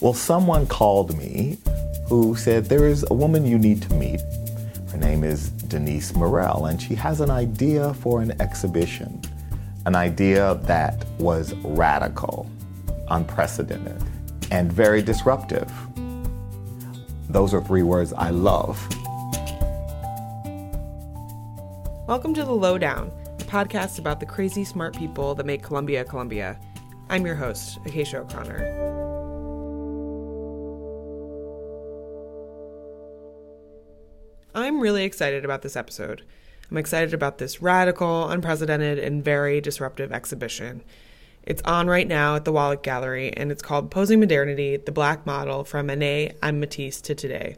Well, someone called me who said there is a woman you need to meet. Her name is Denise Murrell, and she has an idea for an exhibition, an idea that was radical, unprecedented, and very disruptive. Those are three words I love. Welcome to The Lowdown, a podcast about the crazy smart people that make Columbia Columbia. I'm your host, Acacia O'Connor. I'm really excited about this episode. I'm excited about this radical, unprecedented, and very disruptive exhibition. It's on right now at the Wallach Gallery, and it's called Posing Modernity The Black Model from Manet and Matisse to Today.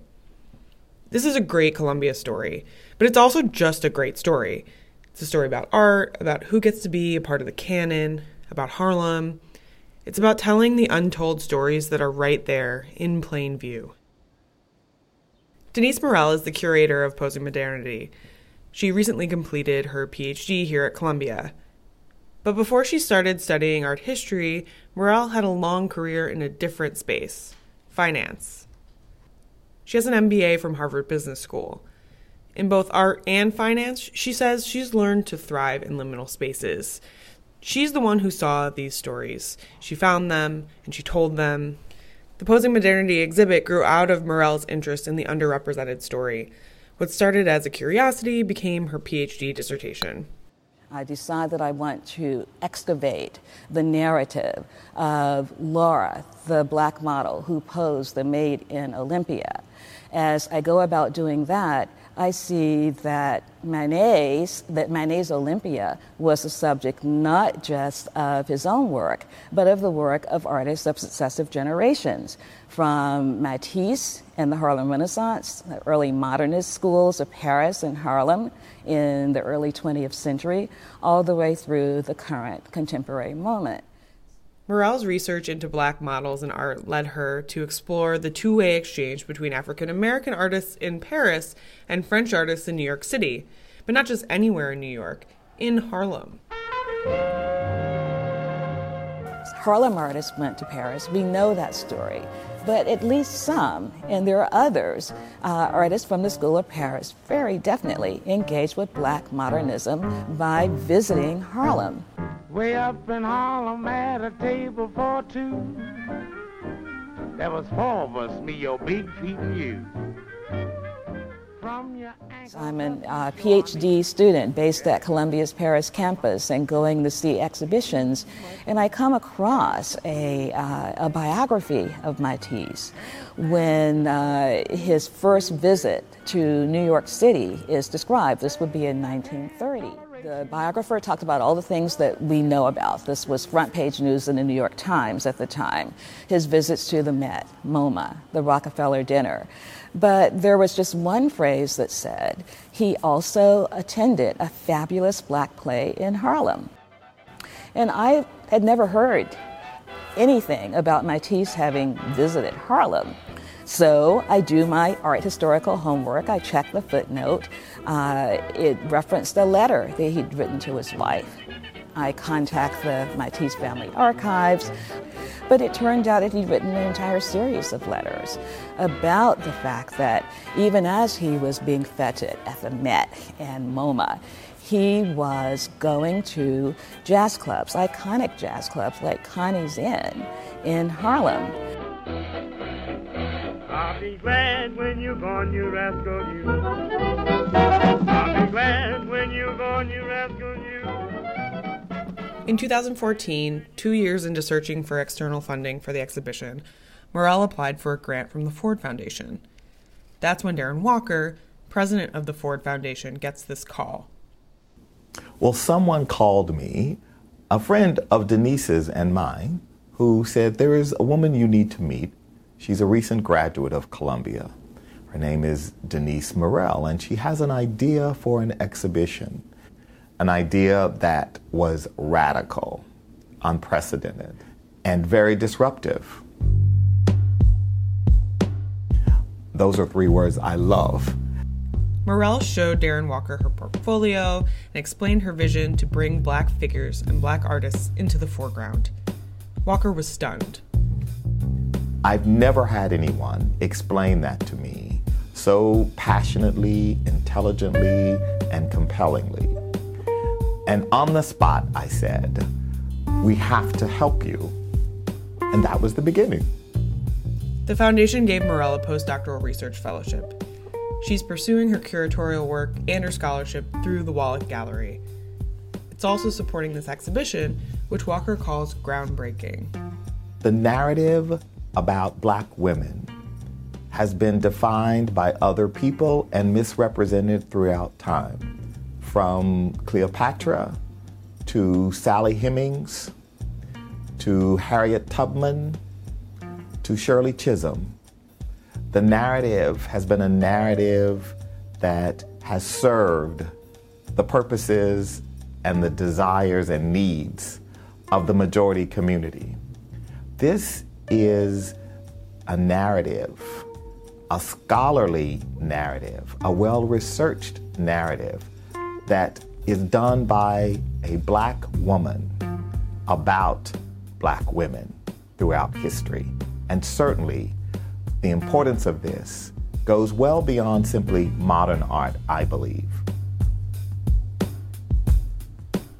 This is a great Columbia story, but it's also just a great story. It's a story about art, about who gets to be a part of the canon, about Harlem. It's about telling the untold stories that are right there in plain view. Denise Murrell is the curator of Posing Modernity. She recently completed her PhD here at Columbia. But before she started studying art history, Murrell had a long career in a different space finance. She has an MBA from Harvard Business School. In both art and finance, she says she's learned to thrive in liminal spaces. She's the one who saw these stories. She found them and she told them. The Posing Modernity exhibit grew out of Murrell's interest in the underrepresented story. What started as a curiosity became her PhD dissertation. I decided that I want to excavate the narrative of Laure, the black model who posed the maid in Olympia. As I go about doing that, I see that Manet's, that Manet's Olympia was the subject not just of his own work, but of the work of artists of successive generations, from Matisse and the Harlem Renaissance, the early modernist schools of Paris and Harlem in the early 20th century, all the way through the current contemporary moment. Murrell's research into black models and art led her to explore the two way exchange between African American artists in Paris and French artists in New York City, but not just anywhere in New York, in Harlem. Harlem artists went to Paris. We know that story. But at least some, and there are others, uh, artists from the School of Paris very definitely engaged with black modernism by visiting Harlem. Way up in Harlem at a table for two. There was four of us, me, your big feet, and you. I'm a uh, PhD student based at Columbia's Paris campus and going to see exhibitions, and I come across a, uh, a biography of Matisse when uh, his first visit to New York City is described. This would be in 1930. The biographer talked about all the things that we know about. This was front page news in the New York Times at the time. His visits to the Met, MoMA, the Rockefeller dinner. But there was just one phrase that said he also attended a fabulous black play in Harlem. And I had never heard anything about Matisse having visited Harlem. So I do my art historical homework. I check the footnote. Uh, it referenced a letter that he'd written to his wife. I contact the Matisse family archives, but it turned out that he'd written an entire series of letters about the fact that even as he was being feted at the Met and MoMA, he was going to jazz clubs, iconic jazz clubs like Connie's Inn in Harlem. I'll be glad when you're gone, you rascal, you. I'll be glad when you're gone, you rascal, you. In 2014, two years into searching for external funding for the exhibition, Murrell applied for a grant from the Ford Foundation. That's when Darren Walker, president of the Ford Foundation, gets this call. Well, someone called me, a friend of Denise's and mine, who said, There is a woman you need to meet She's a recent graduate of Columbia. Her name is Denise Murrell, and she has an idea for an exhibition, an idea that was radical, unprecedented, and very disruptive. Those are three words I love. Murrell showed Darren Walker her portfolio and explained her vision to bring black figures and black artists into the foreground. Walker was stunned. I've never had anyone explain that to me so passionately, intelligently, and compellingly. And on the spot, I said, We have to help you. And that was the beginning. The foundation gave Murrell a postdoctoral research fellowship. She's pursuing her curatorial work and her scholarship through the Wallach Gallery. It's also supporting this exhibition, which Walker calls groundbreaking. The narrative about black women has been defined by other people and misrepresented throughout time, from Cleopatra to Sally Hemings to Harriet Tubman to Shirley Chisholm. The narrative has been a narrative that has served the purposes and the desires and needs of the majority community. This is a narrative, a scholarly narrative, a well researched narrative that is done by a black woman about black women throughout history. And certainly, the importance of this goes well beyond simply modern art, I believe.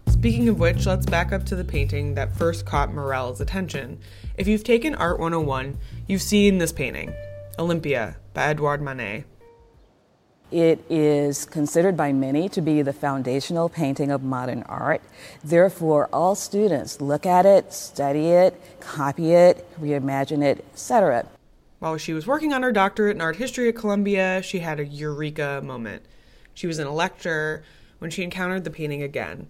Speaking of which, let's back up to the painting that first caught Murrell's attention. If you've taken Art 101, you've seen this painting, Olympia by Edouard Manet. It is considered by many to be the foundational painting of modern art. Therefore, all students look at it, study it, copy it, reimagine it, etc. While she was working on her doctorate in art history at Columbia, she had a eureka moment. She was in a lecture when she encountered the painting again.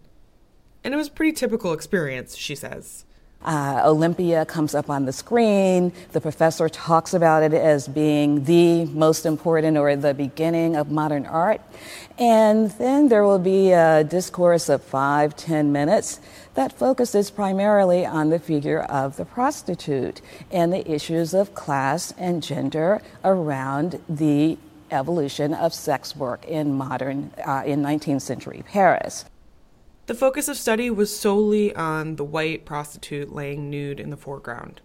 And it was a pretty typical experience, she says. Uh, Olympia comes up on the screen. The professor talks about it as being the most important or the beginning of modern art. And then there will be a discourse of five, ten minutes that focuses primarily on the figure of the prostitute and the issues of class and gender around the evolution of sex work in modern, uh, in 19th century Paris. The focus of study was solely on the white prostitute laying nude in the foreground.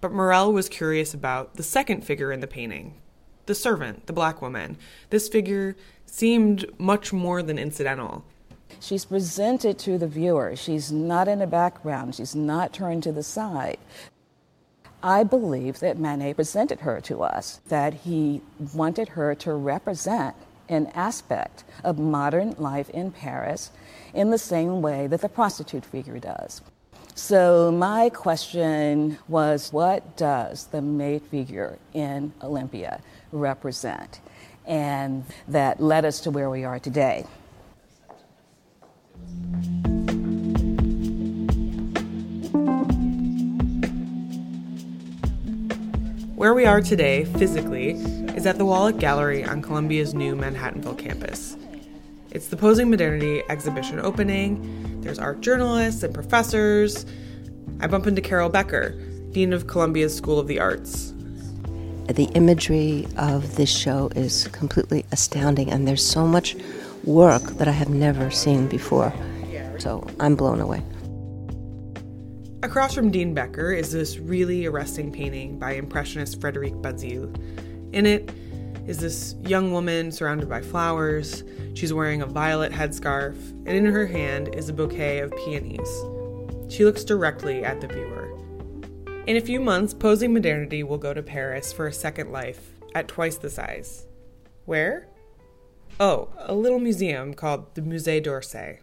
But Murrell was curious about the second figure in the painting the servant, the black woman. This figure seemed much more than incidental. She's presented to the viewer. She's not in the background. She's not turned to the side. I believe that Manet presented her to us, that he wanted her to represent an aspect of modern life in Paris in the same way that the prostitute figure does. So, my question was what does the maid figure in Olympia represent? And that led us to where we are today. Where we are today, physically, is at the Wallach Gallery on Columbia's new Manhattanville campus. It's the Posing Modernity exhibition opening. There's art journalists and professors. I bump into Carol Becker, Dean of Columbia's School of the Arts. The imagery of this show is completely astounding, and there's so much work that I have never seen before. So I'm blown away. Across from Dean Becker is this really arresting painting by Impressionist Frederic Bazille. In it is this young woman surrounded by flowers. She's wearing a violet headscarf, and in her hand is a bouquet of peonies. She looks directly at the viewer. In a few months, Posing Modernity will go to Paris for a second life at twice the size. Where? Oh, a little museum called the Musée d'Orsay.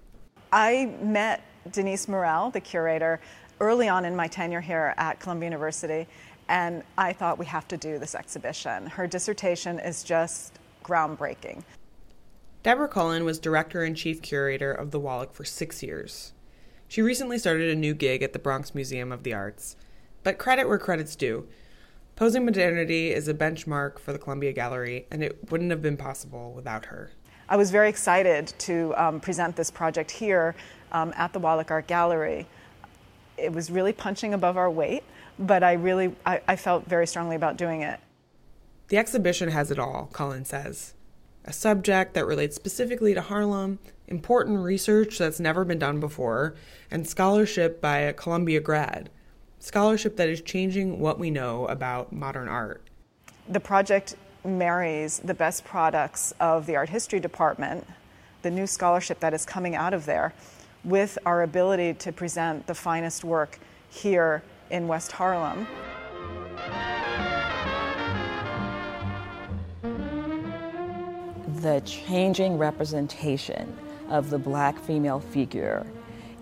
I met Denise Murrell, the curator, early on in my tenure here at Columbia University, and I thought we have to do this exhibition. Her dissertation is just groundbreaking. Deborah Cullen was director and chief curator of the Wallach for six years. She recently started a new gig at the Bronx Museum of the Arts. But credit where credit's due. Posing Modernity is a benchmark for the Columbia Gallery, and it wouldn't have been possible without her. I was very excited to um, present this project here um, at the Wallach Art Gallery. It was really punching above our weight, but I really I, I felt very strongly about doing it. The exhibition has it all, Cullen says a subject that relates specifically to Harlem, important research that's never been done before, and scholarship by a Columbia grad. scholarship that is changing what we know about modern art. The project marries the best products of the art history department, the new scholarship that is coming out of there, with our ability to present the finest work here in West Harlem. The changing representation of the black female figure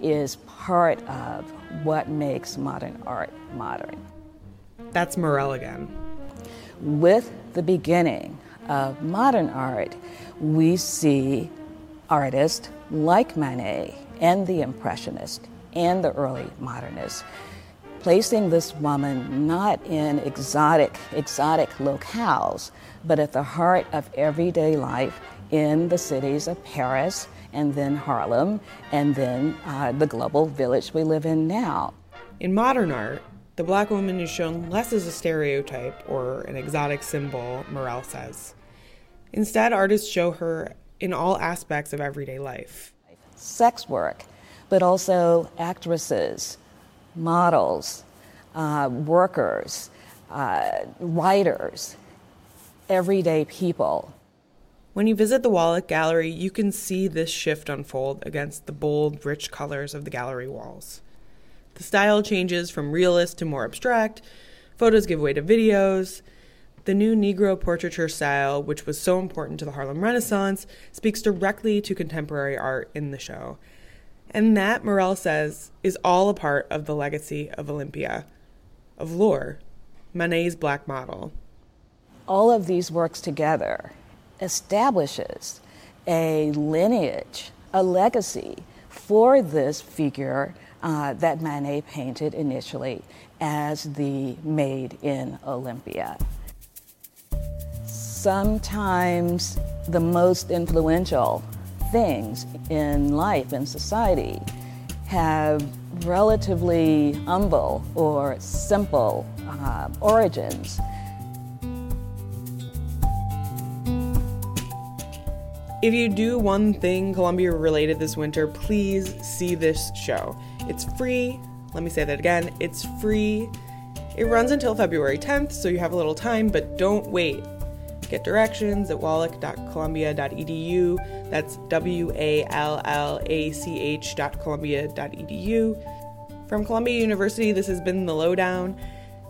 is part of what makes modern art modern. That's Murrell again. With the beginning of modern art, we see artists like Manet and the Impressionists and the early modernists placing this woman not in exotic exotic locales but at the heart of everyday life in the cities of Paris and then Harlem and then uh, the global village we live in now. In modern art, the black woman is shown less as a stereotype or an exotic symbol, Murrell says. Instead, artists show her in all aspects of everyday life. Sex work, but also actresses, models, uh, workers, uh, writers, everyday people. When you visit the Wallach Gallery, you can see this shift unfold against the bold, rich colors of the gallery walls. The style changes from realist to more abstract, photos give way to videos. The new Negro portraiture style, which was so important to the Harlem Renaissance, speaks directly to contemporary art in the show. And that, Murrell says, is all a part of the legacy of Olympia, of Laure, Manet's black model. All of these works together establishes a lineage, a legacy for this figure uh, that Manet painted initially as the maid in Olympia. Sometimes the most influential things in life and society have relatively humble or simple uh, origins. If you do one thing Columbia related this winter, please see this show. It's free. Let me say that again. It's free. It runs until February 10th, so you have a little time, but don't wait. Get directions at wallach.columbia.edu. That's W A L L A C H.columbia.edu. From Columbia University, this has been The Lowdown.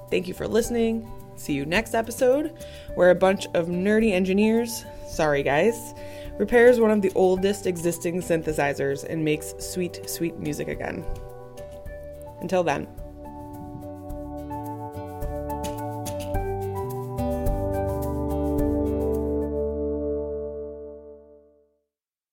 Thank you for listening. See you next episode, where a bunch of nerdy engineers, sorry guys, repairs one of the oldest existing synthesizers and makes sweet, sweet music again. Until then.